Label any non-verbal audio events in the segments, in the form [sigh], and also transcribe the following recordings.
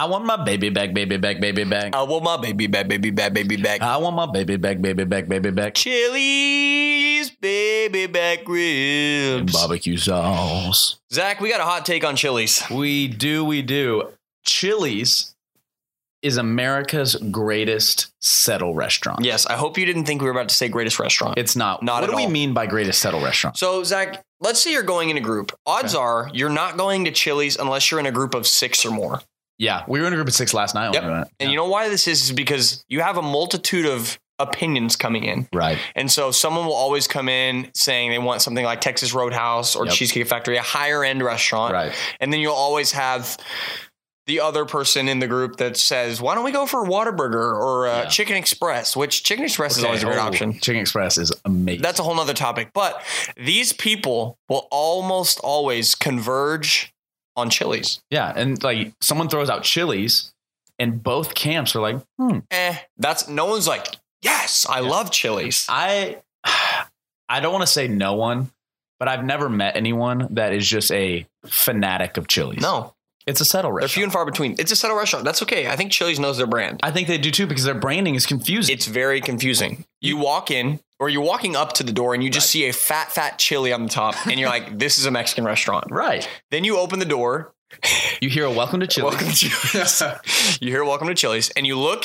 I want my baby back, baby back, baby back. I want my baby back, baby back, baby back. I want my baby back, baby back, baby back. Chili's baby back ribs. And Barbecue sauce. Zach, we got a hot take on Chili's. We do, we do. Chili's is America's greatest settle restaurant. Yes, I hope you didn't think we were about to say greatest restaurant. It's not. Not what at do we mean by greatest settle restaurant? So, Zach, let's say you're going in a group. Odds are you're not going to Chili's unless you're in a group of six or more. Yeah, we were in a group of six last night. Yep. when we went. And you know why this is? Is because you have a multitude of opinions coming in. right. And so someone will always come in saying they want something like Texas Roadhouse or Yep. Cheesecake Factory, a higher end restaurant. Right. And then you'll always have the other person in the group that says, why don't we go for Whataburger or uh, Yeah. Chicken Express, which Chicken Express is always a great Oh, option. Chicken Express is amazing. That's a whole nother topic. But these people will almost always converge on Chili's. yeah, and like someone throws out Chili's, and both camps are like, hmm, Eh, that's no one's like, yes, I Yeah. love Chili's. I, [sighs] I don't want to say no one, but I've never met anyone that is just a fanatic of Chili's. No, it's a settle they're few restaurant. and far between. It's a settle restaurant. That's okay. I think Chili's knows their brand. I think they do too because their branding is confusing. It's very confusing. You walk in, or you're walking up to the door, and you just see a fat, fat chili on the top, and you're like, [laughs] "This is a Mexican restaurant." right. Then you open the door. You hear a welcome to Chili's. Welcome to Chili's. [laughs] you hear "Welcome to Chili's," and you look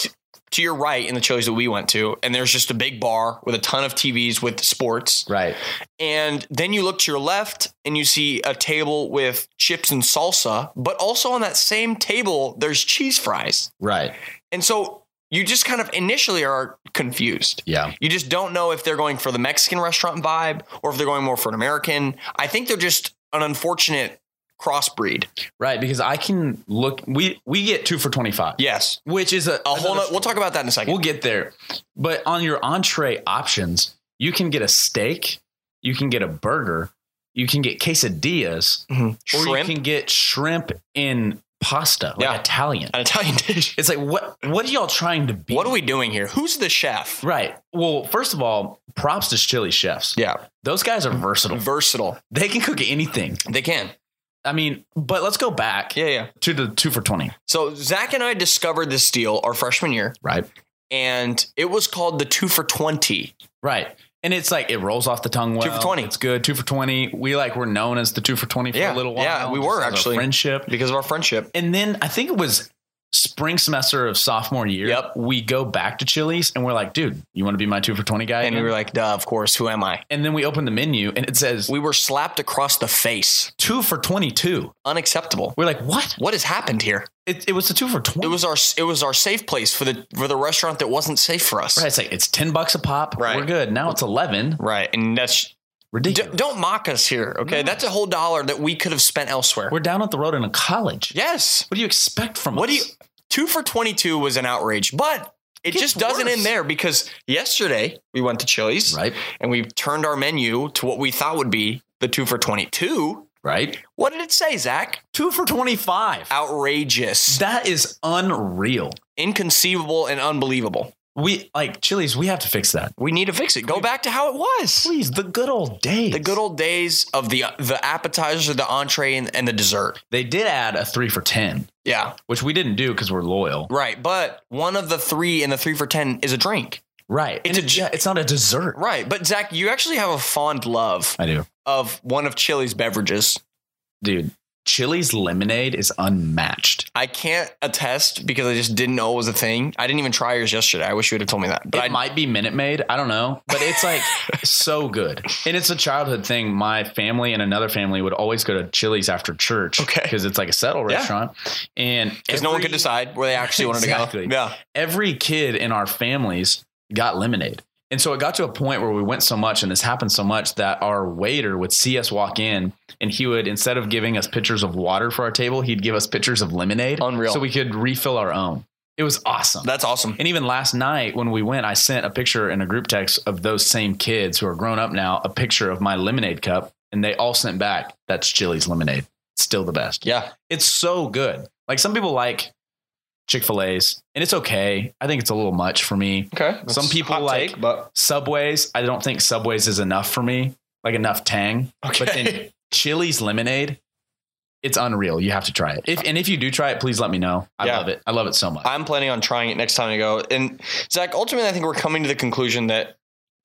to your right in the Chili's that we went to, and there's just a big bar with a ton of TVs with sports. right. And then you look to your left, and you see a table with chips and salsa, but also on that same table there's cheese fries. Right. And so you just kind of initially are confused. Yeah. You just don't know if they're going for the Mexican restaurant vibe or if they're going more for an American. I think they're just an unfortunate crossbreed. Right. Because I can look. We we get two for twenty five. Yes. Which is a, A whole another no, we'll talk about that in a second. We'll get there. But on your entree options, you can get a steak, you can get a burger, you can get quesadillas, Mhm. or Shrimp, you can get shrimp in pasta, like Yeah. Italian. an Italian [laughs] dish. It's like what what are y'all trying to be? What are we doing here? Who's the chef? Right. Well, first of all, props to chili chefs. Yeah. Those guys are versatile. Versatile. They can cook anything. They can. I mean, but let's go back Yeah, yeah. to the two for 20. So Zach and I discovered this deal our freshman year, Right. and it was called the two for 20. Right. And it's like it rolls off the tongue well. Two for 20. It's good. Two for 20. We like were known as the two for 20 for Yeah. a little while. Yeah, we were actually. friendship. Because of our friendship. And then I think it was spring semester of sophomore year. Yep. We go back to Chili's and we're like, dude, you want to be my two for 20 guy? And we were like, duh, of course, who am I? and then we open the menu and it says We were slapped across the face. two for 22. Unacceptable. We're like, what? What has happened here? It, it was the two for 20. It was our it was our safe place for the for the restaurant that wasn't safe for us. right. It's like, it's 10 bucks a pop. Right. We're good. Now it's 11. Right. And that's d- don't mock us here, okay? No. That's a whole dollar that we could have spent elsewhere. We're down at the road in a college. yes. What do you expect from What us? do you two for twenty two was an outrage, but it Gets just doesn't worse. end there because yesterday we went to Chili's Right. and we turned our menu to what we thought would be the two for twenty two. Right. What did it say, Zach? Two for 25. Outrageous, That is unreal. inconceivable, and unbelievable. We like Chili's. We have to fix that. We need to fix it. Go back to how it was. Please, the good old days. The good old days of the the appetizer, the entree, and, and the dessert. They did add a three for ten, Yeah, which we didn't do because we're loyal. right. But one of the three in the three for ten is a drink. Right. It's It's a- yeah, it's not a dessert. Right. But Zach, you actually have a fond love I do, of one of Chili's beverages. dude. Chili's lemonade is unmatched. I can't attest because I just didn't know it was a thing. I didn't even try yours yesterday. I wish you would have told me that. But it I might be Minute Maid. I don't know, but it's like [laughs] so good, and it's a childhood thing. My family and another family would always go to Chili's after church, Okay. because it's like a settle Yeah. restaurant, and because no one could decide where they actually wanted Exactly. to go. [laughs] Yeah. every kid in our families got lemonade. And so it got to a point where we went so much and this happened so much that our waiter would see us walk in and he would, instead of giving us pitchers of water for our table, he'd give us pitchers of lemonade. Unreal. So we could refill our own. It was awesome. That's awesome. and even last night when we went, I sent a picture in a group text of those same kids who are grown up now, a picture of my lemonade cup. And they all sent back, that's Chili's lemonade. Still the best. Yeah. It's so good. Like some people like Chick fil A's, and it's okay. I think it's a little much for me. Okay. Some people like- take, but Subways, I don't think Subways is enough for me, like enough tang. okay. But then [laughs] Chili's lemonade It's unreal. You have to try it. If and if you do try it, please let me know. I Yeah. love it. I love it so much. I'm planning on trying it next time I go. And Zach, ultimately, I think we're coming to the conclusion that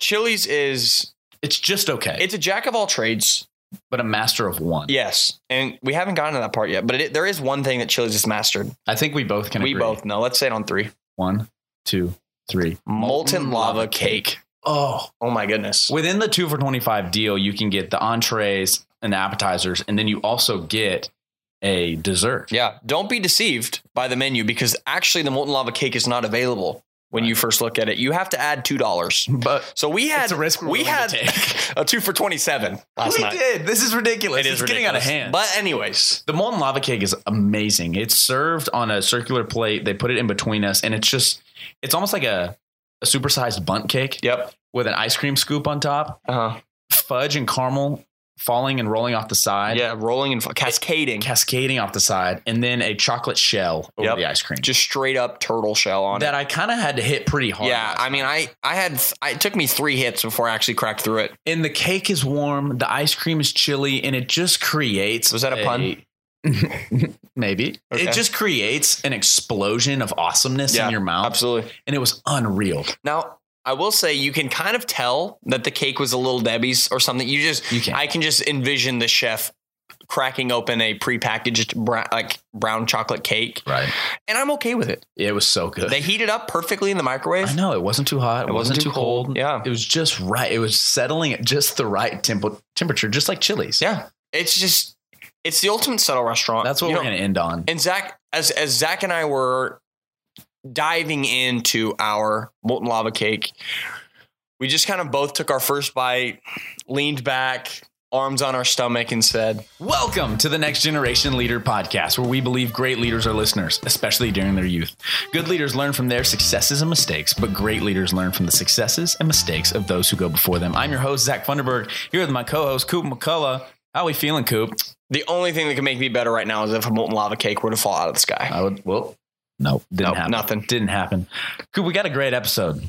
Chili's is it's just okay. it's a jack of all trades. But a master of one. Yes, and we haven't gotten to that part yet. But it, there is one thing that Chili's has mastered. I think we both can we agree. both know. Let's say it on three. One, two, three. Molten, lava, cake. Oh. Oh my goodness. Within the two for 25 deal, you can get the entrees and the appetizers, and then you also get a dessert. Yeah, don't be deceived by the menu because actually the molten lava cake is not available when you first look at it. You have to add two dollars. [laughs] But So we had a risk we're we had [laughs] a two for twenty seven last we night. did. This is ridiculous. It is it's getting out of hand. But anyways, The molten lava cake is amazing. It's served on a circular plate. They put it in between us, and it's just it's almost like a, a supersized Bundt cake yep. with an ice cream scoop on top, Uh huh. fudge and caramel falling and rolling off the side, Yeah, rolling and f- cascading, cascading off the side, and then a chocolate shell over Yep. the ice cream. just straight up turtle shell on it. that I kind of had to hit pretty hard. Yeah, I mean, I I had I, it took me three hits before I actually cracked through it. and the cake is warm, the ice cream is chilly, and it just creates. Was that a pun? [laughs] Maybe Okay. it just creates an explosion of awesomeness in your mouth, absolutely. and it was unreal. Now, I will say you can kind of tell that the cake was a Little Debbie's or something. You just You can. I can just envision the chef cracking open a prepackaged brown, like brown chocolate cake, Right, and I'm okay with it. it was so good. They heat it up perfectly in the microwave. I know it wasn't too hot. It, wasn't, too cold. Yeah. it was just right. It was settling at just the right tempo temperature, just like Chili's. Yeah, it's just it's the ultimate subtle restaurant. that's what You we're going to end on. And Zach, as as Zach and I were diving into our molten lava cake, we just kind of both took our first bite, leaned back, arms on our stomach, and said, Welcome to the Next Generation Leader podcast, where we believe great leaders are listeners, especially during their youth. Good leaders learn from their successes and mistakes, but great leaders learn from the successes and mistakes of those who go before them. I'm your host, Zach Funderburg, here with my co host, Coop McCullough. How are we feeling, Coop? "The only thing that can make me better right now is if a molten lava cake were to fall out of the sky." I would, well, no, didn't Nope, happen. nothing. Didn't happen. Coop, we got a great episode.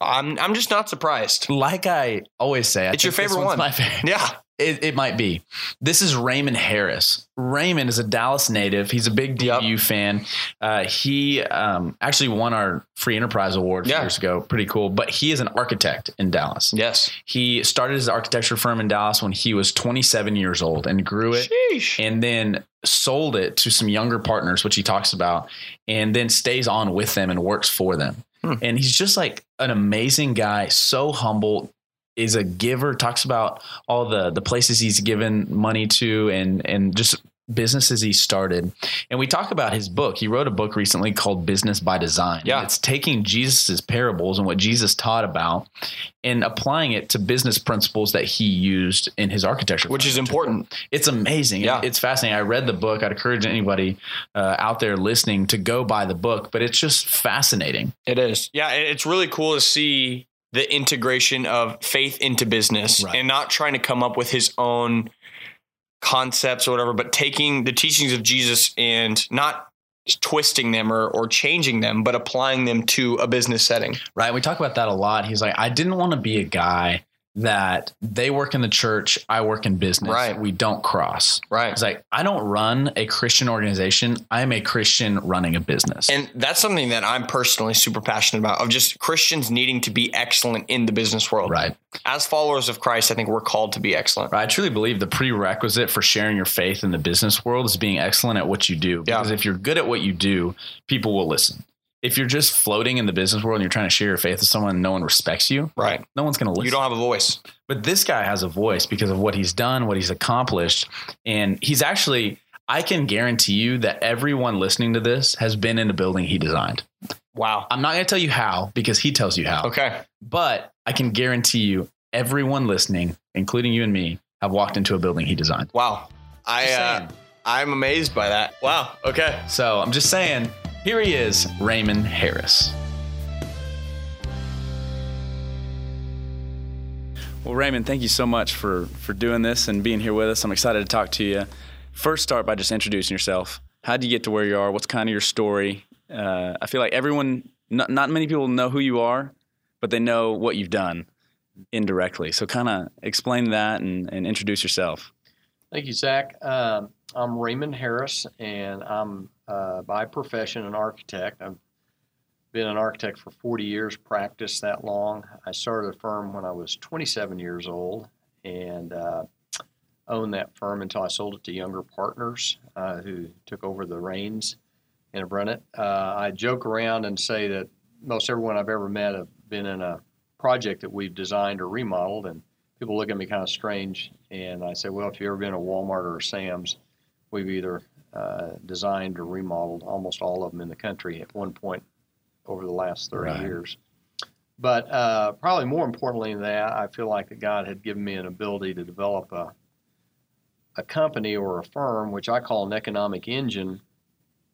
I'm I'm just not surprised. Like I always say, I It's your favorite one. My favorite. Yeah, It, it might be. This is Raymond Harris. Raymond is a Dallas native. He's a big Yep. Fan. Uh, he um, actually won our Free Enterprise Award Yeah. years ago. Pretty cool. But he is an architect in Dallas. yes. He started his architecture firm in Dallas when he was 27 years old and grew it Sheesh. and then sold it to some younger partners, which he talks about, and then stays on with them and works for them. Hmm. And he's just like an amazing guy, so humble, is a giver, talks about all the the places he's given money to and and just businesses he started. And we talk about his book. He wrote a book recently called Business by Design. Yeah. It's taking Jesus's parables and what Jesus taught about and applying it to business principles that he used in his architecture. Which is important. it's amazing. Yeah. It's fascinating. I read the book. I'd encourage anybody uh, out there listening to go buy the book, but it's just fascinating. It is. Yeah, it's really cool to see the integration of faith into business Right. and not trying to come up with his own concepts or whatever, but taking the teachings of Jesus and not twisting them or, or changing them, but applying them to a business setting. Right. We talk about that a lot. He's like, I didn't want to be a guy that they work in the church, I work in business. Right. We don't cross. Right. It's like, I don't run a Christian organization. I'm a Christian running a business. And that's something that I'm personally super passionate about of just Christians needing to be excellent in the business world. right. As followers of Christ, I think we're called to be excellent. I truly believe the prerequisite for sharing your faith in the business world is being excellent at what you do. Yeah. Because if you're good at what you do, people will listen. If you're just floating in the business world and you're trying to share your faith with someone and no one respects you, Right. no one's going to listen. You don't have a voice. but this guy has a voice because of what he's done, what he's accomplished. And he's actually, I can guarantee you that everyone listening to this has been in a building he designed. Wow. I'm not going to tell you how because he tells you how. Okay. But I can guarantee you, everyone listening, including you and me, have walked into a building he designed. Wow. I uh. I'm amazed by that. Wow. Okay. So I'm just saying, here he is, Raymond Harris. Well, Raymond, thank you so much for for doing this and being here with us. I'm excited to talk to you. First, start by just introducing yourself. How did you get to where you are? What's kind of your story? Uh, I feel like everyone, not, not many people know who you are, but they know what you've done indirectly. So, kind of explain that and, and introduce yourself. Thank you, Zach. Um, I'm Raymond Harris, and I'm uh, by profession an architect. I've been an architect for 40 years, practiced that long. I started a firm when I was 27 years old, and uh, owned that firm until I sold it to younger partners uh, who took over the reins and have run it. Uh, I joke around and say that most everyone I've ever met have been in a project that we've designed or remodeled, and people look at me kind of strange. And I say, well, if you've ever been to Walmart or Sam's, we've either uh, designed or remodeled almost all of them in the country at one point over the last 30 Right. years. But uh, probably more importantly than that, I feel like that God had given me an ability to develop a, a company or a firm, which I call an economic engine,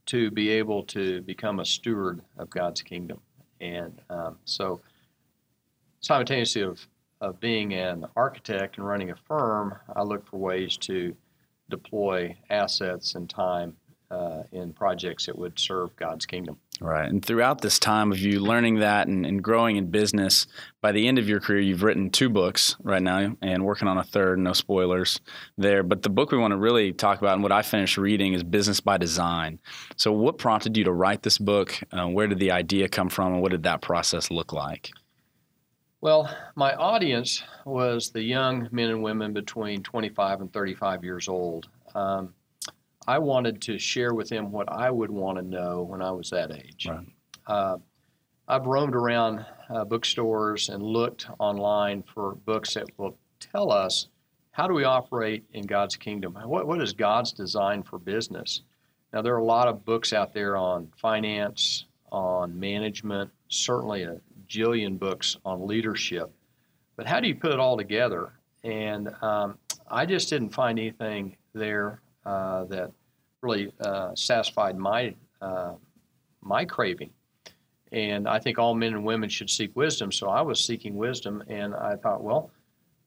to be able to become a steward of God's kingdom. And um, so, simultaneously of, of being an architect and running a firm, I look for ways to deploy assets and time uh, in projects that would serve God's kingdom. Right. And throughout this time of you learning that and, and growing in business, by the end of your career, you've written two books right now and working on a third. No spoilers there. But the book we want to really talk about and what I finished reading is Business by Design. So, what prompted you to write this book? Uh, where did the idea come from? And what did that process look like? Well, my audience was the young men and women between 25 and 35 years old. Um, I wanted to share with them what I would want to know when I was that age. Right. Uh, I've roamed around uh, bookstores and looked online for books that will tell us how do we operate in God's kingdom? What, what is God's design for business? Now, there are a lot of books out there on finance, on management, certainly a jillion books on leadership. But how do you put it all together? And um, I just didn't find anything there uh, that really uh, satisfied my uh, my craving. And I think all men and women should seek wisdom. So I was seeking wisdom, and I thought, well,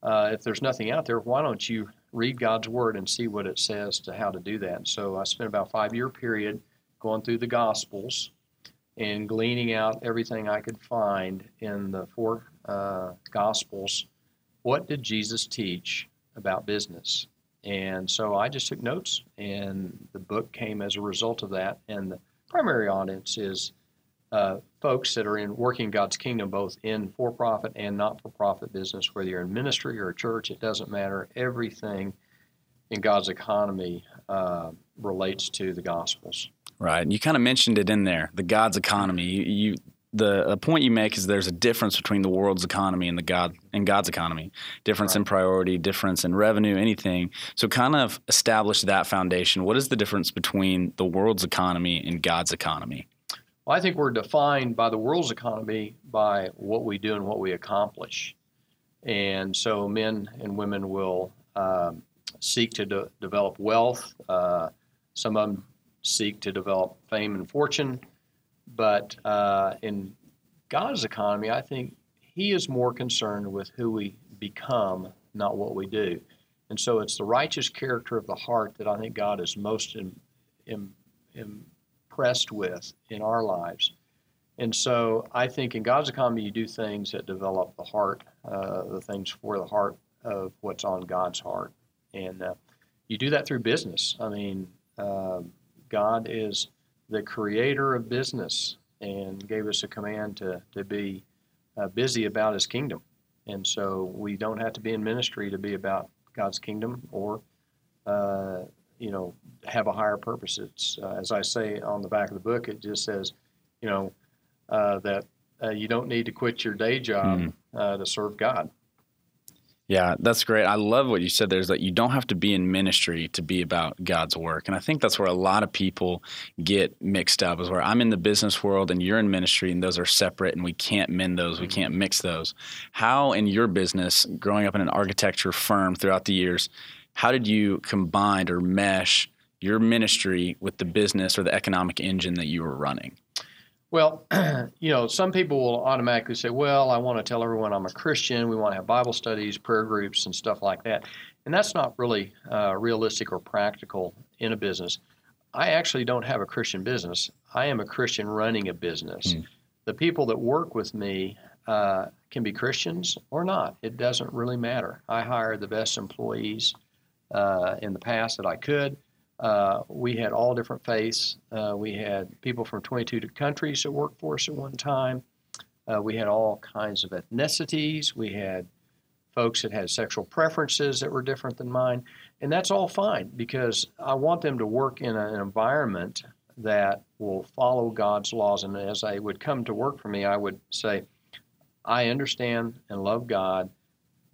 uh, if there's nothing out there, why don't you read God's word and see what it says to how to do that? So I spent about five year period going through the Gospels and gleaning out everything I could find in the four uh, Gospels. What did Jesus teach about business? And so I just took notes, and the book came as a result of that. And the primary audience is uh, folks that are in working God's kingdom, both in for profit and not for profit business, whether you're in ministry or a church, it doesn't matter. Everything in God's economy uh, relates to the Gospels. Right. And you kind of mentioned it in there, the God's economy. You, you the a point you make is there's a difference between the world's economy and the God and God's economy. Difference in priority, difference in revenue, anything. So kind of establish that foundation. What is the difference between the world's economy and God's economy? Well, I think we're defined by the world's economy by what we do and what we accomplish. And so men and women will um, seek to de- develop wealth. Uh, some of them seek to develop fame and fortune. But uh, in God's economy, I think He is more concerned with who we become, not what we do. And so it's the righteous character of the heart that I think God is most impressed with in our lives. And so I think in God's economy, you do things that develop the heart, uh, the things for the heart of what's on God's heart. And uh, you do that through business. I mean, uh, God is the creator of business and gave us a command to, to be uh, busy about his kingdom. And so we don't have to be in ministry to be about God's kingdom or, uh, you know, have a higher purpose. It's, uh, as I say on the back of the book, it just says, you know, uh, that uh, you don't need to quit your day job Mm. uh, to serve God. Yeah, that's great. I love what you said there is that you don't have to be in ministry to be about God's work. And I think that's where a lot of people get mixed up is where I'm in the business world and you're in ministry and those are separate and we can't mend those, we mm-hmm. can't mix those. How in your business, growing up in an architecture firm throughout the years, how did you combine or mesh your ministry with the business or the economic engine that you were running? Well, [clears throat] you know, some people will automatically say, well, I want to tell everyone I'm a Christian. We want to have Bible studies, prayer groups, and stuff like that. And that's not really uh, realistic or practical in a business. I actually don't have a Christian business. I am a Christian running a business. Hmm. The people that work with me uh, can be Christians or not. It doesn't really matter. I hire the best employees uh, in the past that I could. Uh, we had all different faiths. Uh, we had people from 22 countries that worked for us at one time. Uh, we had all kinds of ethnicities. We had folks that had sexual preferences that were different than mine. And that's all fine because I want them to work in an environment that will follow God's laws. And as I would come to work for me, I would say, I understand and love God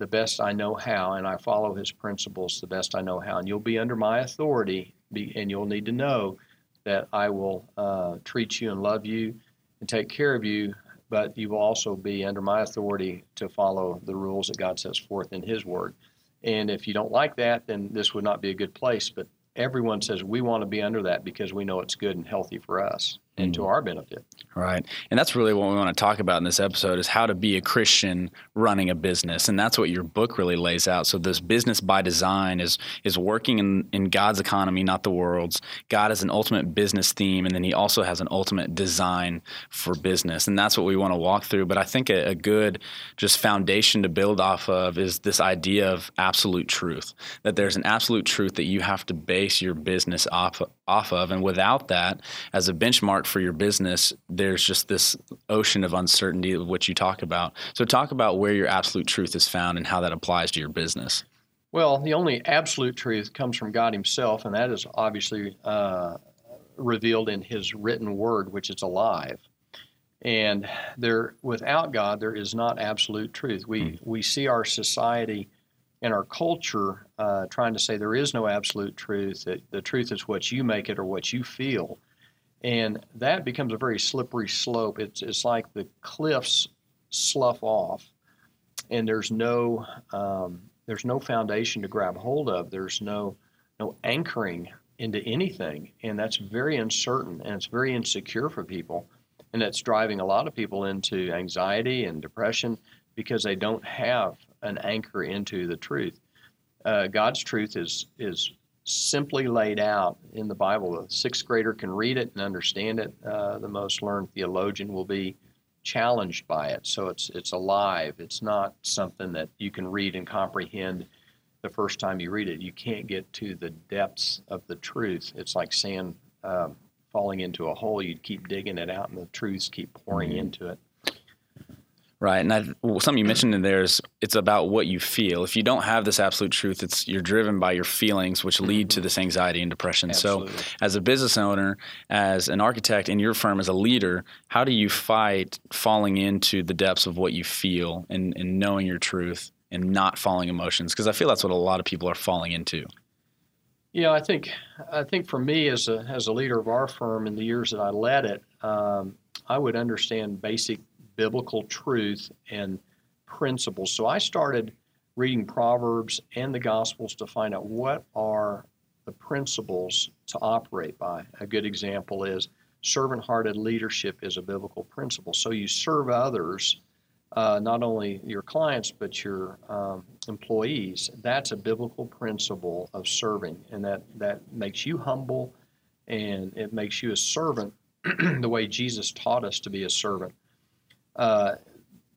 the best I know how, and I follow His principles the best I know how. And you'll be under my authority, and you'll need to know that I will uh, treat you and love you and take care of you, but you will also be under my authority to follow the rules that God sets forth in His Word. And if you don't like that, then this would not be a good place. But everyone says we want to be under that because we know it's good and healthy for us and to mm. our benefit. Right. And that's really what we want to talk about in this episode is how to be a Christian running a business. And that's what your book really lays out. So this business by design is is working in, in God's economy, not the world's. God has an ultimate business theme and then he also has an ultimate design for business. And that's what we want to walk through. But I think a, a good just foundation to build off of is this idea of absolute truth. That there's an absolute truth that you have to base your business off off of. And without that, as a benchmark for your business, there's just this ocean of uncertainty of what you talk about. So, talk about where your absolute truth is found and how that applies to your business. Well, the only absolute truth comes from God Himself, and that is obviously uh, revealed in His written word, which is alive. And there, without God, there is not absolute truth. We mm. we see our society and our culture uh, trying to say there is no absolute truth. That the truth is what you make it or what you feel. And that becomes a very slippery slope. It's, it's like the cliffs slough off, and there's no um, there's no foundation to grab hold of. There's no no anchoring into anything, and that's very uncertain and it's very insecure for people, and that's driving a lot of people into anxiety and depression because they don't have an anchor into the truth. Uh, God's truth is is simply laid out in the Bible. The sixth grader can read it and understand it. Uh, the most learned theologian will be challenged by it. So it's it's alive. It's not something that you can read and comprehend the first time you read it. You can't get to the depths of the truth. It's like sand um, falling into a hole. You'd keep digging it out, and the truths keep pouring mm-hmm. into it. Right, and I, well, something you mentioned in there is it's about what you feel. If you don't have this absolute truth, it's you're driven by your feelings, which lead to mm-hmm. this anxiety and depression. Absolutely. So, as a business owner, as an architect in your firm, as a leader, how do you fight falling into the depths of what you feel and, and knowing your truth and not following emotions? Because I feel that's what a lot of people are falling into. Yeah, I think I think for me as a as a leader of our firm in the years that I led it, um, I would understand basic biblical truth and principles. So I started reading Proverbs and the Gospels to find out what are the principles to operate by. A good example is servant hearted leadership is a biblical principle. So you serve others, uh, not only your clients, but your um, employees. That's a biblical principle of serving, and that, that makes you humble and it makes you a servant [clears throat] the way Jesus taught us to be a servant uh,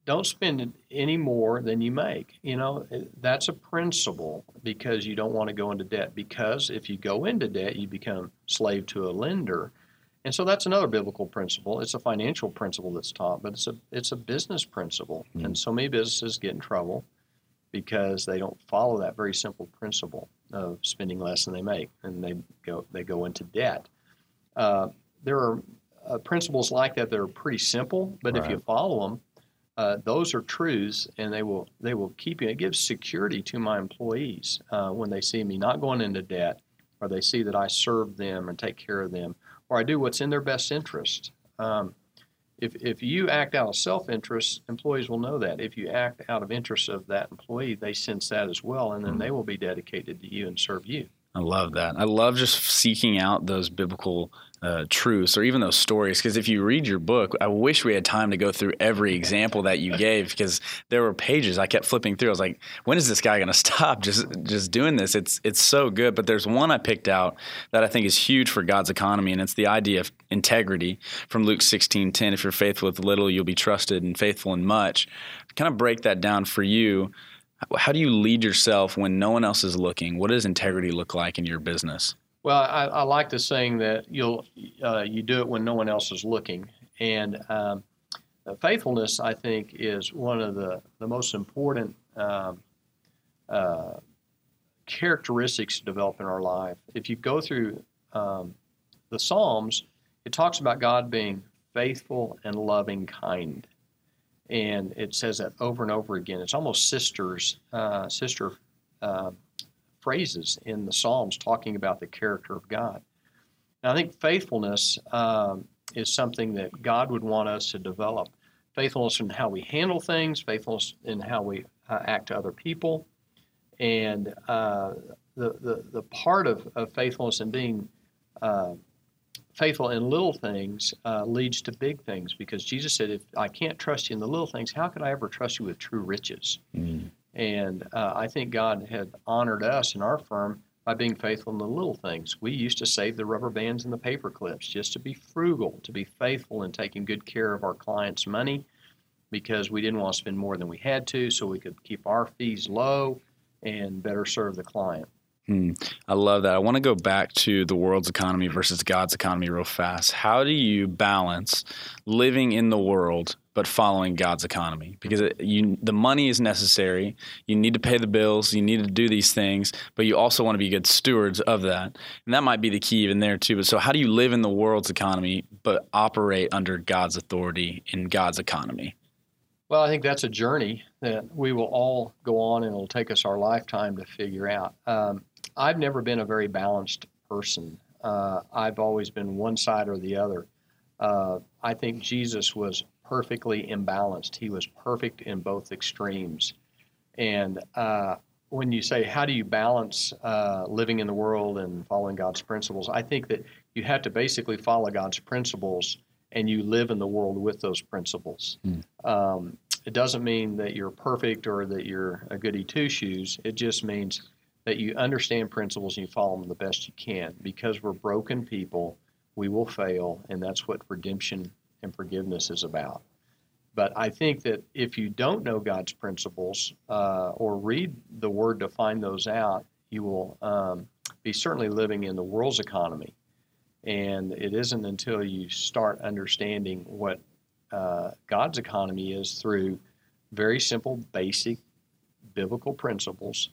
don't spend any more than you make. You know, that's a principle because you don't want to go into debt. Because if you go into debt, you become slave to a lender. And so that's another biblical principle. It's a financial principle that's taught, but it's a it's a business principle. Mm-hmm. And so many businesses get in trouble because they don't follow that very simple principle of spending less than they make, and they go they go into debt. Uh, there are uh, principles like that that are pretty simple, but right. if you follow them, uh, those are truths, and they will they will keep you. It gives security to my employees uh, when they see me not going into debt, or they see that I serve them and take care of them, or I do what's in their best interest. Um, if, if you act out of self interest, employees will know that. If you act out of interest of that employee, they sense that as well, and then mm-hmm. they will be dedicated to you and serve you. I love that. I love just seeking out those biblical uh, truths or even those stories. Because if you read your book, I wish we had time to go through every example that you gave because there were pages I kept flipping through. I was like, when is this guy going [laughs] to stop just just doing this? It's it's so good. But there's one I picked out that I think is huge for God's economy, and it's the idea of integrity from Luke 16:10. If you're faithful with little, you'll be trusted and faithful in much. Kind of break that down for you how do you lead yourself when no one else is looking? What does integrity look like in your business? Well, I, I like the saying that you'll uh, you do it when no one else is looking, and um, faithfulness, I think, is one of the the most important um, uh, characteristics to develop in our life. If you go through um, the Psalms, it talks about God being faithful and loving, kind, and it says that over and over again. It's almost sisters, uh, sister uh, phrases in the Psalms talking about the character of God. And I think faithfulness um, is something that God would want us to develop. Faithfulness in how we handle things, faithfulness in how we uh, act to other people, and uh, the, the, the part of, of faithfulness and being uh, faithful in little things uh, leads to big things because Jesus said, If I can't trust you in the little things, how could I ever trust you with true riches? Mm. And uh, I think God had honored us and our firm by being faithful in the little things. We used to save the rubber bands and the paper clips just to be frugal, to be faithful in taking good care of our clients' money because we didn't want to spend more than we had to so we could keep our fees low and better serve the client. Hmm. I love that. I want to go back to the world's economy versus God's economy real fast. How do you balance living in the world but following God's economy? Because it, you, the money is necessary. You need to pay the bills. You need to do these things, but you also want to be good stewards of that. And that might be the key even there too. But so, how do you live in the world's economy but operate under God's authority in God's economy? Well, I think that's a journey that we will all go on, and it'll take us our lifetime to figure out. Um, I've never been a very balanced person. Uh, I've always been one side or the other. Uh, I think Jesus was perfectly imbalanced. He was perfect in both extremes. And uh, when you say, how do you balance uh, living in the world and following God's principles? I think that you have to basically follow God's principles and you live in the world with those principles. Mm. Um, it doesn't mean that you're perfect or that you're a goody two shoes. It just means that you understand principles and you follow them the best you can. Because we're broken people, we will fail, and that's what redemption and forgiveness is about. But I think that if you don't know God's principles uh, or read the Word to find those out, you will um, be certainly living in the world's economy. And it isn't until you start understanding what uh, God's economy is through very simple, basic biblical principles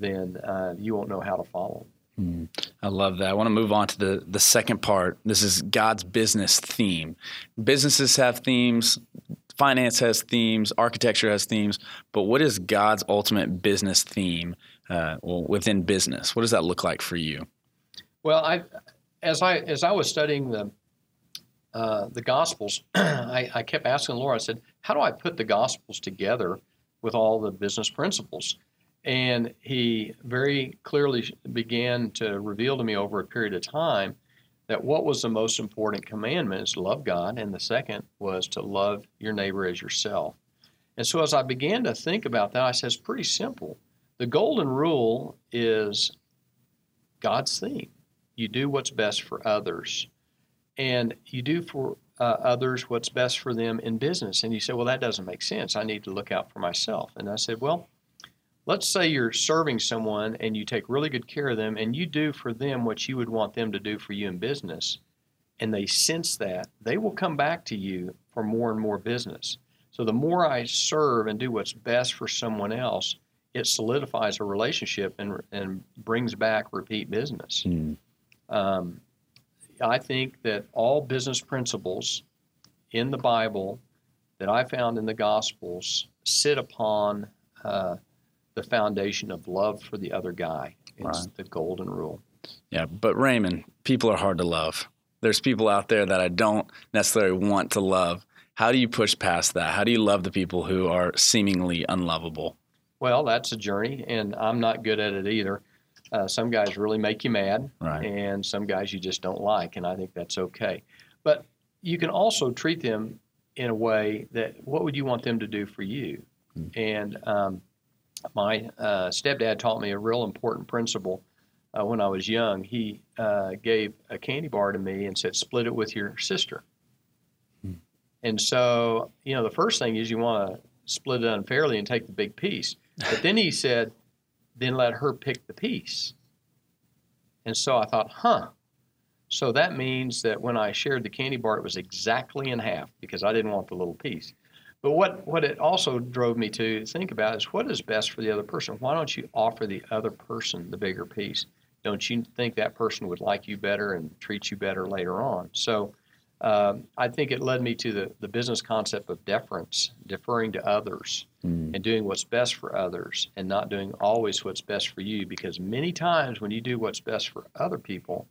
then uh, you won't know how to follow. Mm, I love that. I want to move on to the the second part. This is God's business theme. Businesses have themes, finance has themes, architecture has themes, but what is God's ultimate business theme uh, well, within business? What does that look like for you? Well, I as I as I was studying the uh, the Gospels, [clears throat] I, I kept asking the Lord. I said, "How do I put the Gospels together with all the business principles?" And he very clearly began to reveal to me over a period of time that what was the most important commandment is to love God, and the second was to love your neighbor as yourself. And so as I began to think about that, I said, it's pretty simple. The golden rule is God's theme. You do what's best for others, and you do for uh, others what's best for them in business. And you say, well, that doesn't make sense. I need to look out for myself. And I said, well, let's say you're serving someone and you take really good care of them and you do for them what you would want them to do for you in business and they sense that they will come back to you for more and more business so the more i serve and do what's best for someone else it solidifies a relationship and, and brings back repeat business mm. um, i think that all business principles in the bible that i found in the gospels sit upon uh, the foundation of love for the other guy. It's right. the golden rule. Yeah, but Raymond, people are hard to love. There's people out there that I don't necessarily want to love. How do you push past that? How do you love the people who are seemingly unlovable? Well, that's a journey, and I'm not good at it either. Uh, some guys really make you mad, right. and some guys you just don't like, and I think that's okay. But you can also treat them in a way that what would you want them to do for you? Mm. And um, my uh, stepdad taught me a real important principle uh, when I was young. He uh, gave a candy bar to me and said, "Split it with your sister." Hmm. And so, you know, the first thing is you want to split it unfairly and take the big piece. But then he said, "Then let her pick the piece." And so I thought, huh. So that means that when I shared the candy bar, it was exactly in half because I didn't want the little piece. But what, what it also drove me to think about is what is best for the other person? Why don't you offer the other person the bigger piece? Don't you think that person would like you better and treat you better later on? So um, I think it led me to the, the business concept of deference, deferring to others mm. and doing what's best for others and not doing always what's best for you. Because many times when you do what's best for other people,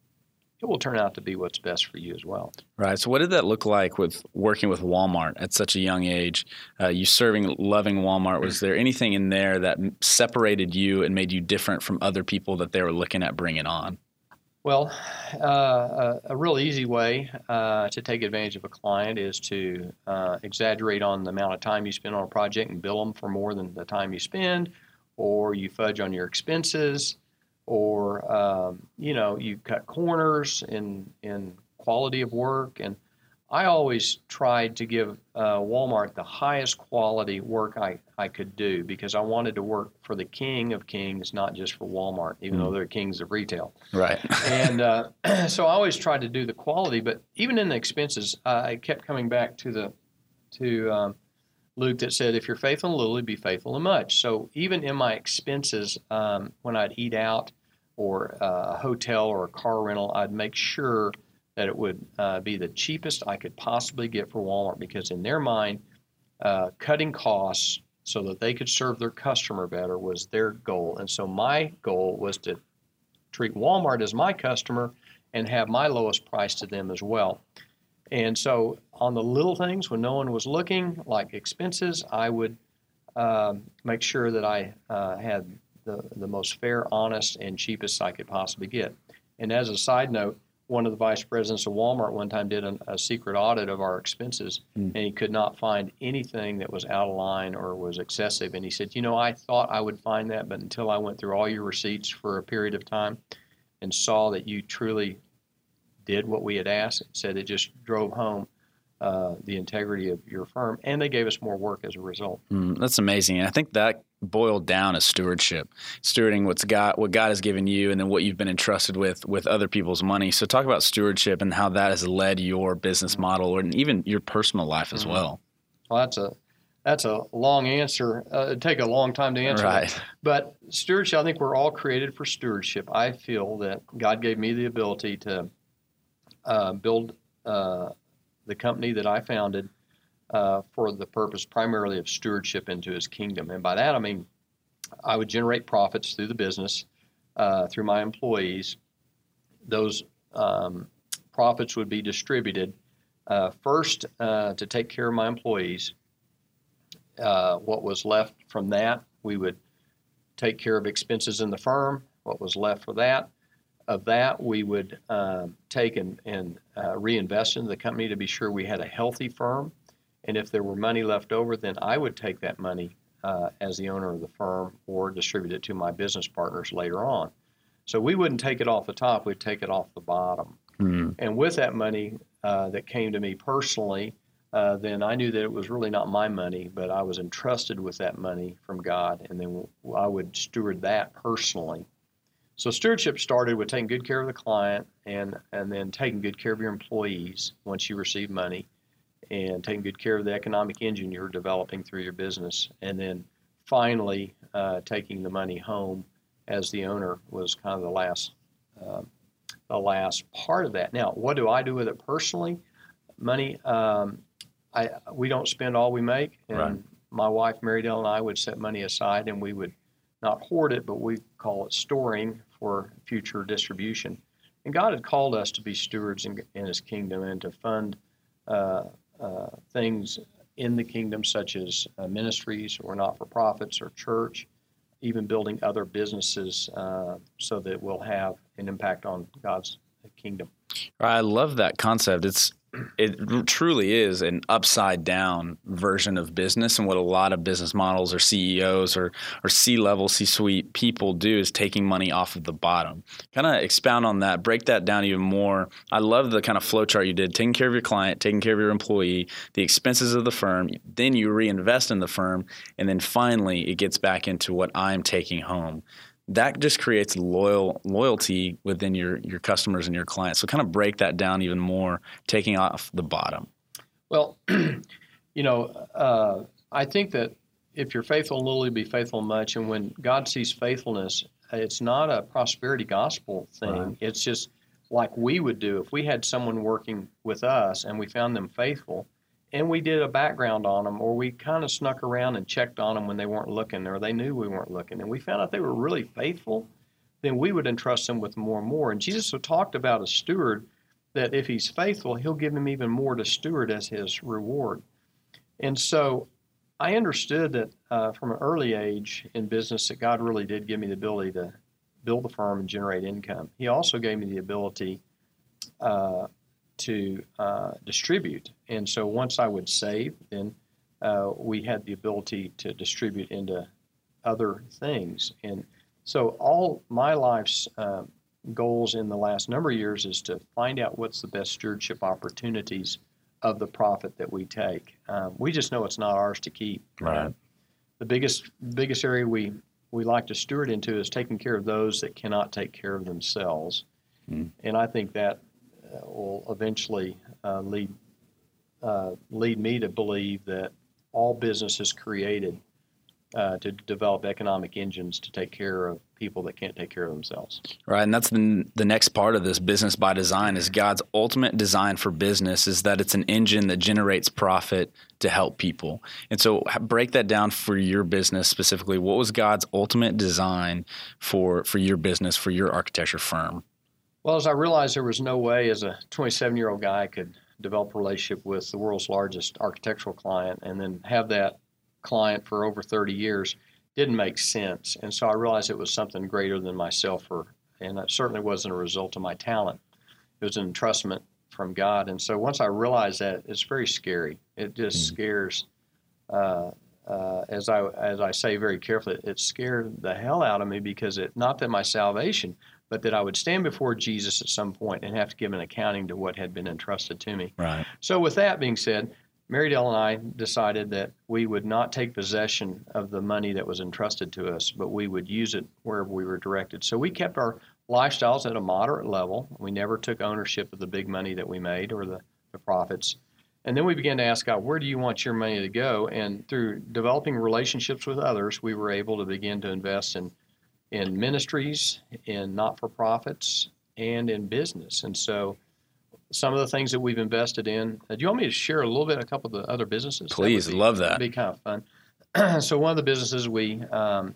it will turn out to be what's best for you as well. Right. So, what did that look like with working with Walmart at such a young age? Uh, you serving, loving Walmart. Was there anything in there that separated you and made you different from other people that they were looking at bringing on? Well, uh, a, a, real easy way uh, to take advantage of a client is to uh, exaggerate on the amount of time you spend on a project and bill them for more than the time you spend, or you fudge on your expenses, or um, you know you cut corners in in quality of work and I always tried to give uh, Walmart the highest quality work I, I could do because I wanted to work for the king of kings, not just for Walmart, even mm. though they're kings of retail. Right. and uh, [laughs] [clears throat] so I always tried to do the quality, but even in the expenses, I kept coming back to the to um, Luke that said, "If you're faithful in little, be faithful in much." So even in my expenses, um, when I'd eat out or uh, a hotel or a car rental, I'd make sure that it would uh, be the cheapest I could possibly get for Walmart because, in their mind, uh, cutting costs so that they could serve their customer better was their goal. And so, my goal was to treat Walmart as my customer and have my lowest price to them as well. And so, on the little things, when no one was looking, like expenses, I would uh, make sure that I uh, had the, the most fair, honest, and cheapest I could possibly get. And as a side note, one of the vice presidents of Walmart one time did an, a secret audit of our expenses, mm. and he could not find anything that was out of line or was excessive. And he said, "You know, I thought I would find that, but until I went through all your receipts for a period of time and saw that you truly did what we had asked, it said it just drove home uh, the integrity of your firm, and they gave us more work as a result. Mm, that's amazing. And I think that boiled down as stewardship, stewarding what's God, what God has given you, and then what you've been entrusted with with other people's money. So, talk about stewardship and how that has led your business mm-hmm. model, or even your personal life as mm-hmm. well. Well, that's a that's a long answer. Uh, it'd take a long time to answer. Right. But stewardship, I think we're all created for stewardship. I feel that God gave me the ability to uh, build uh, the company that I founded uh, for the purpose primarily of stewardship into his kingdom. And by that, I mean I would generate profits through the business, uh, through my employees. Those um, profits would be distributed uh, first uh, to take care of my employees. What was left from that, we would take care of expenses in the firm. What was left for that, of that, we would um, take and, and uh, reinvest into the company to be sure we had a healthy firm. And if there were money left over, then I would take that money uh, as the owner of the firm or distribute it to my business partners later on. So we wouldn't take it off the top, we'd take it off the bottom. Mm-hmm. And with that money uh, that came to me personally, uh, then I knew that it was really not my money, but I was entrusted with that money from God, and then I would steward that personally. So stewardship started with taking good care of the client and, and then taking good care of your employees once you receive money and taking good care of the economic engine you're developing through your business. And then finally uh, taking the money home as the owner was kind of the last, uh, the last part of that. Now, what do I do with it personally? Money, um, I, we don't spend all we make. And right. my wife, Mary Dale, and I would set money aside and we would not hoard it, but we call it storing for future distribution. And God had called us to be stewards in, in His kingdom and to fund uh, uh, things in the kingdom, such as uh, ministries or not for profits or church, even building other businesses uh, so that we'll have an impact on God's kingdom. I love that concept. It's it truly is an upside down version of business. And what a lot of business models or CEOs or or C-level C-suite people do is taking money off of the bottom. Kind of expound on that, break that down even more. I love the kind of flow chart you did, taking care of your client, taking care of your employee, the expenses of the firm, then you reinvest in the firm. And then finally it gets back into what I'm taking home that just creates loyal loyalty within your your customers and your clients. So kind of break that down even more, taking off the bottom. Well, [clears throat] you know, uh, I think that if you're faithful little, you'll be faithful much. And when God sees faithfulness, it's not a prosperity gospel thing. Right. It's just like we would do if we had someone working with us and we found them faithful and we did a background on them or we kind of snuck around and checked on them when they weren't looking or they knew we weren't looking and we found out they were really faithful then we would entrust them with more and more and jesus talked about a steward that if he's faithful he'll give him even more to steward as his reward. And so i understood that uh, from an early age in business that god really did give me the ability to build a firm and generate income. He also gave me the ability uh, to uh, distribute. And so once I would save, then uh, we had the ability to distribute into other things. And so all my life's uh, goals in the last number of years is to find out what's the best stewardship opportunities of the profit that we take. Um, we just know it's not ours to keep. Right. the biggest biggest area we we like to steward into is taking care of those that cannot take care of themselves. Mm. And I think that will eventually uh, lead uh, lead me to believe that all business is created uh, to develop economic engines to take care of people that can't take care of themselves. Right, and that's the the next part of this business by design is God's ultimate design for business is that it's an engine that generates profit to help people. And so break that down for your business specifically. What was God's ultimate design for for your business for your architecture firm? Well, as I realized there was no way as a 27 year old guy I could develop a relationship with the world's largest architectural client and then have that client for over 30 years didn't make sense. And so I realized it was something greater than myself, or, and that certainly wasn't a result of my talent. It was an entrustment from God. And so once I realized that, it's very scary. It just mm-hmm. scares. Uh, uh, as I as I say very carefully, it scared the hell out of me because it not that my salvation, but that I would stand before Jesus at some point and have to give an accounting to what had been entrusted to me. Right. So, with that being said, Mary Dell and I decided that we would not take possession of the money that was entrusted to us, but we would use it wherever we were directed. So we kept our lifestyles at a moderate level. We never took ownership of the big money that we made or the, the profits. And then we began to ask God, where do you want your money to go? And through developing relationships with others, we were able to begin to invest in in ministries, in not for profits, and in business. And so, some of the things that we've invested in. Uh, do you want me to share a little bit a couple of the other businesses? Please, that be, love that. Be kind of fun. [clears throat] so, one of the businesses we um,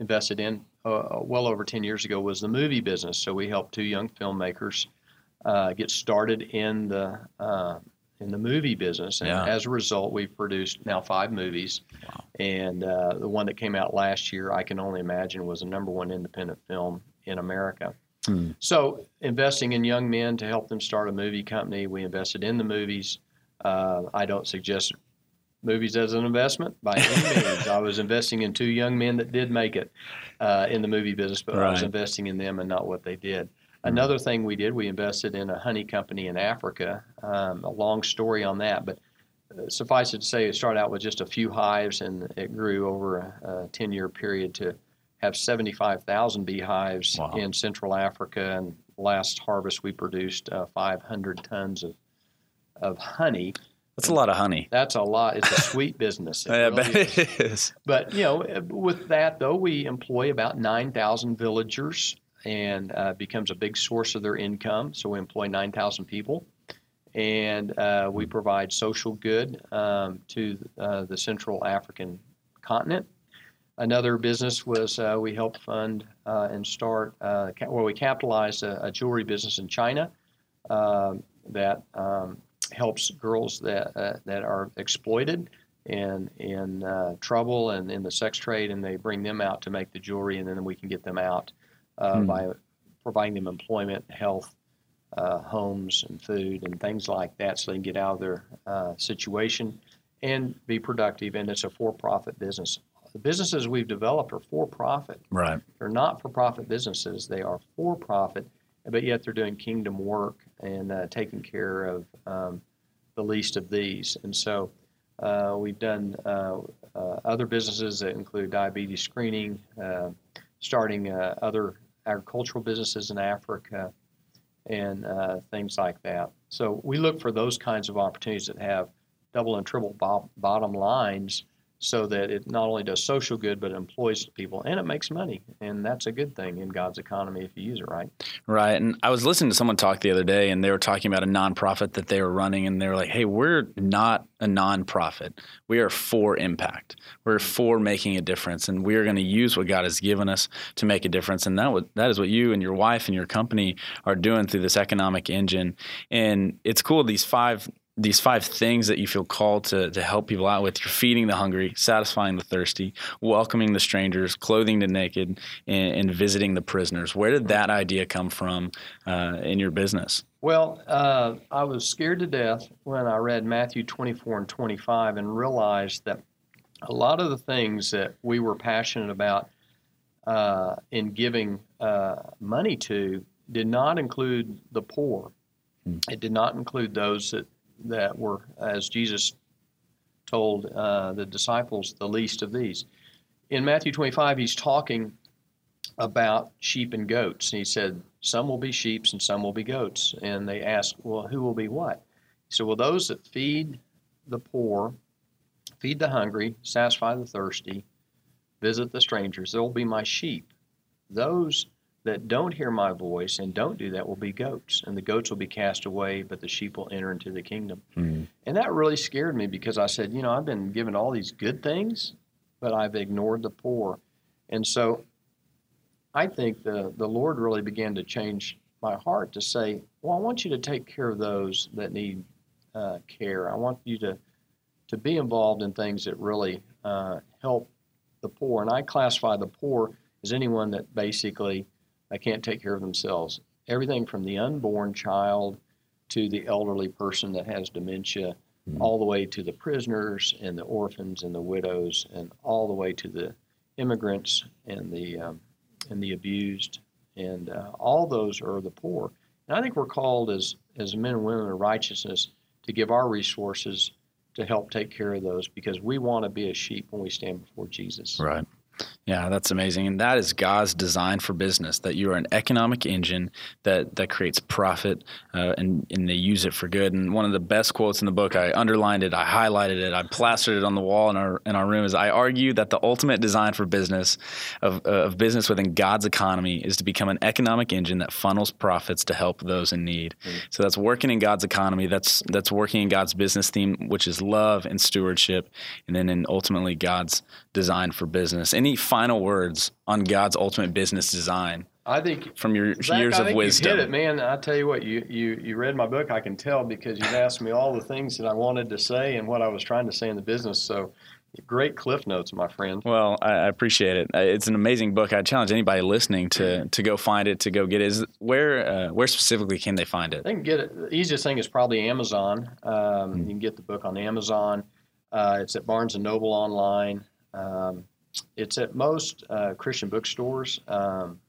invested in uh, well over 10 years ago was the movie business. So, we helped two young filmmakers uh, get started in the uh, in the movie business. And yeah. as a result, we've produced now five movies. Wow. And uh, the one that came out last year, I can only imagine, was a number one independent film in America. Hmm. So, investing in young men to help them start a movie company, we invested in the movies. Uh, I don't suggest movies as an investment by any [laughs] means. I was investing in two young men that did make it uh, in the movie business, but right. I was investing in them and not what they did. Another thing we did, we invested in a honey company in Africa. Um, a long story on that, but suffice it to say, it started out with just a few hives, and it grew over a 10 year period to have 75,000 beehives wow. in Central Africa. And last harvest, we produced uh, 500 tons of, of honey. That's a lot of honey. That's a lot. It's a sweet [laughs] business. Yeah, really bet it is. But you know, with that though, we employ about nine thousand villagers and uh, becomes a big source of their income. So we employ 9,000 people, and uh, we provide social good um, to uh, the Central African continent. Another business was uh, we helped fund uh, and start, uh, well, we capitalized a, a, jewelry business in China um, that um, helps girls that, that are exploited and in trouble and in the sex trade, and they bring them out to make the jewelry, and then we can get them out uh, hmm. by providing them employment, health, uh, homes, and food, and things like that, so they can get out of their uh, situation and be productive. And it's a for-profit business. The businesses we've developed are for-profit. Right. They're not for-profit businesses. They are for-profit, but yet they're doing kingdom work and uh, taking care of um, the least of these. And so. Uh, we've done uh, uh, other businesses that include diabetes screening, uh, starting uh, other agricultural businesses in Africa and uh, things like that. So we look for those kinds of opportunities that have double and triple bo- bottom lines so that it not only does social good but it employs people and it makes money. And that's a good thing in god's economy if you use it right. Right. And i was listening to someone talk the other day and they were talking about a nonprofit that they were running and they were like hey we're not a nonprofit. We are for impact. We're for making a difference and we are going to use what god has given us to make a difference. And that, that is what you and your wife and your company are doing through this economic engine. And it's cool these five these five things that you feel called to, to help people out with. You're feeding the hungry satisfying the thirsty welcoming the strangers clothing the naked and, and visiting the prisoners. Where did that idea come from uh, in your business? Well uh, i was scared to death when i read matthew 24 and 25 and realized that a lot of the things that we were passionate about uh, in giving uh, money to did not include the poor. Hmm. it did not include those that that were, as Jesus told uh, the disciples, the least of these. In Matthew 25, he's talking about sheep and goats. He said, Some will be sheep and some will be goats. And they asked, Well, who will be what? He said, Well, those that feed the poor, feed the hungry, satisfy the thirsty, visit the strangers, they'll be my sheep. Those that don't hear my voice and don't do that will be goats, and the goats will be cast away, but the sheep will enter into the kingdom. Mm-hmm. And that really scared me because I said, you know, I've been given all these good things, but I've ignored the poor. And so I think the, the Lord really began to change my heart to say, well, I want you to take care of those that need uh, care. I want you to, to be involved in things that really uh, help the poor. And I classify the poor as anyone that basically they can't take care of themselves. Everything from the unborn child to the elderly person that has dementia, mm-hmm. all the way to the prisoners and the orphans and the widows, and all the way to the immigrants and the um, and the abused, and uh, all those are the poor. And I think we're called as as men and women of righteousness to give our resources to help take care of those because we want to be a sheep when we stand before Jesus. Right. Yeah, that's amazing. And that is God's design for business that you are an economic engine that, that creates profit uh, and, and they use it for good. And one of the best quotes in the book, I underlined it, I highlighted it, I plastered it on the wall in our, in our room, is I argue that the ultimate design for business, of, uh, of business within God's economy, is to become an economic engine that funnels profits to help those in need. Mm-hmm. So that's working in God's economy, that's, that's working in God's business theme, which is love and stewardship, and then in ultimately God's design for business. Any final words on God's ultimate business design? I think from your Zach, years of wisdom. You hit it, man. I tell you what, you, you you read my book. I can tell because you've asked me all the things that I wanted to say and what I was trying to say in the business. So, great cliff notes, my friend. Well, I, appreciate it. It's an amazing book. I challenge anybody listening to to go find it, to go get it. Is where uh, where specifically can they find it? They can get it. The easiest thing is probably Amazon. Um, mm-hmm. You can get the book on Amazon. Uh, it's at Barnes and Noble online. Um, it's at most uh, Christian bookstores, um,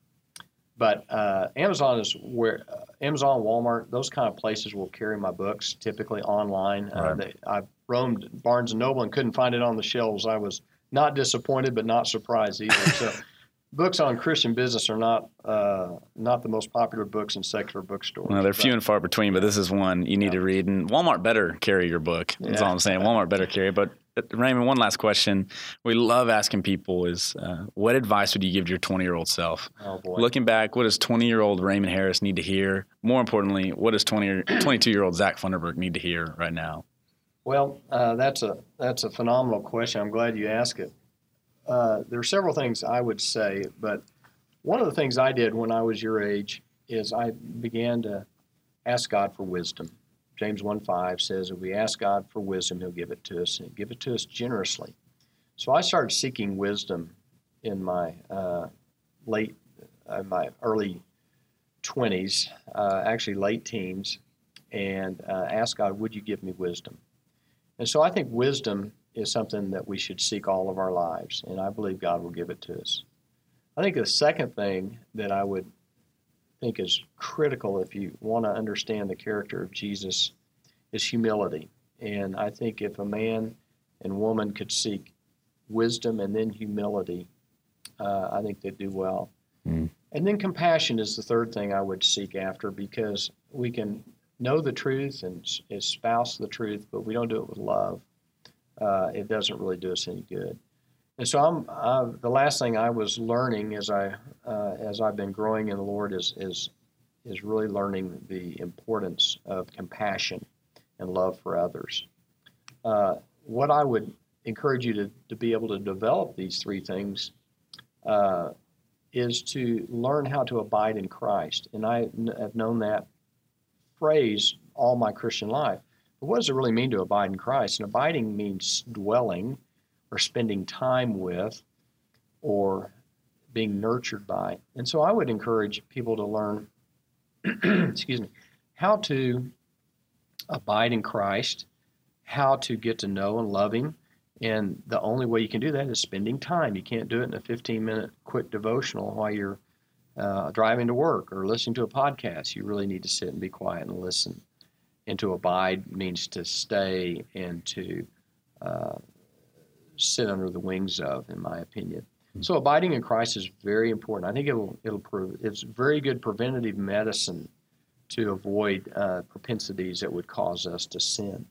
but uh, Amazon is where uh, Amazon, Walmart, those kind of places will carry my books typically online. Uh, right. They, I roamed Barnes and Noble and couldn't find it on the shelves. I was not disappointed, but not surprised either. so. Books on Christian business are not uh, not the most popular books in secular bookstores. Well, they're few and far between, but this is one you need yeah. to read. And Walmart better carry your book. That's yeah. all I'm saying. Walmart better carry. But Raymond, one last question. We love asking people is uh, what advice would you give to your 20 year old self? Oh boy. Looking back, what does 20 year old Raymond Harris need to hear? More importantly, what does 20 22 year old Zach Funderburk need to hear right now? Well, uh, that's a that's a phenomenal question. I'm glad you asked it. Uh, there are several things I would say, but one of the things I did when I was your age is I began to ask God for wisdom. James 1 5 says, If we ask God for wisdom, He'll give it to us, and give it to us generously. So I started seeking wisdom in my uh, late, uh, my early 20s, uh, actually late teens, and uh, asked God, Would you give me wisdom? And so I think wisdom is something that we should seek all of our lives, and I believe God will give it to us. I think the second thing that I would think is critical if you want to understand the character of Jesus is humility. And I think if a man and woman could seek wisdom and then humility, uh, I think they'd do well. Mm. And then compassion is the third thing I would seek after because we can know the truth and espouse the truth, but we don't do it with love. Uh, it doesn't really do us any good. And so I'm uh, the last thing I was learning as I uh, as I've been growing in the Lord is is is really learning the importance of compassion and love for others. Uh, what I would encourage you to, to be able to develop these three things uh, is to learn how to abide in Christ. And I have known that phrase all my Christian life. But what does it really mean to abide in Christ? And abiding means dwelling or spending time with or being nurtured by. And so I would encourage people to learn, [clears throat] excuse me, how to abide in Christ, how to get to know and love Him. And the only way you can do that is spending time. You can't do it in a 15 minute quick devotional while you're uh, driving to work or listening to a podcast. You really need to sit and be quiet and listen. And to abide means to stay and to uh, sit under the wings of, in my opinion. So abiding in Christ is very important. I think it'll it'll prove it's very good preventative medicine to avoid uh, propensities that would cause us to sin.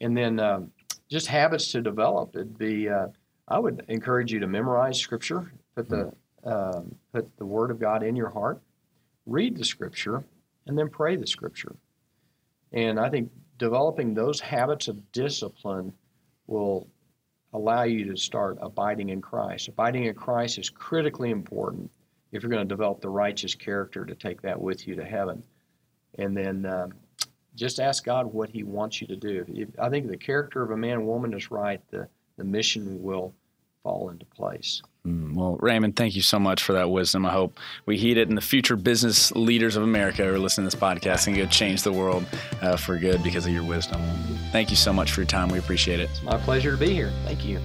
And then um, just habits to develop. It'd be uh, I would encourage you to memorize Scripture, put the um, put the Word of God in your heart, read the Scripture, and then pray the Scripture. And I think developing those habits of discipline will allow you to start abiding in Christ. Abiding in Christ is critically important if you're going to develop the righteous character to take that with you to heaven. And then um, just ask God what He wants you to do. If, I think the character of a man and woman is right, the, the mission will fall into place. Mm, Well, Raymond, thank you so much for that wisdom. I hope we heed it, and the future business leaders of America are listening to this podcast and go change the world uh, for good because of your wisdom. Thank you so much for your time. We appreciate it. It's my pleasure to be here. Thank you.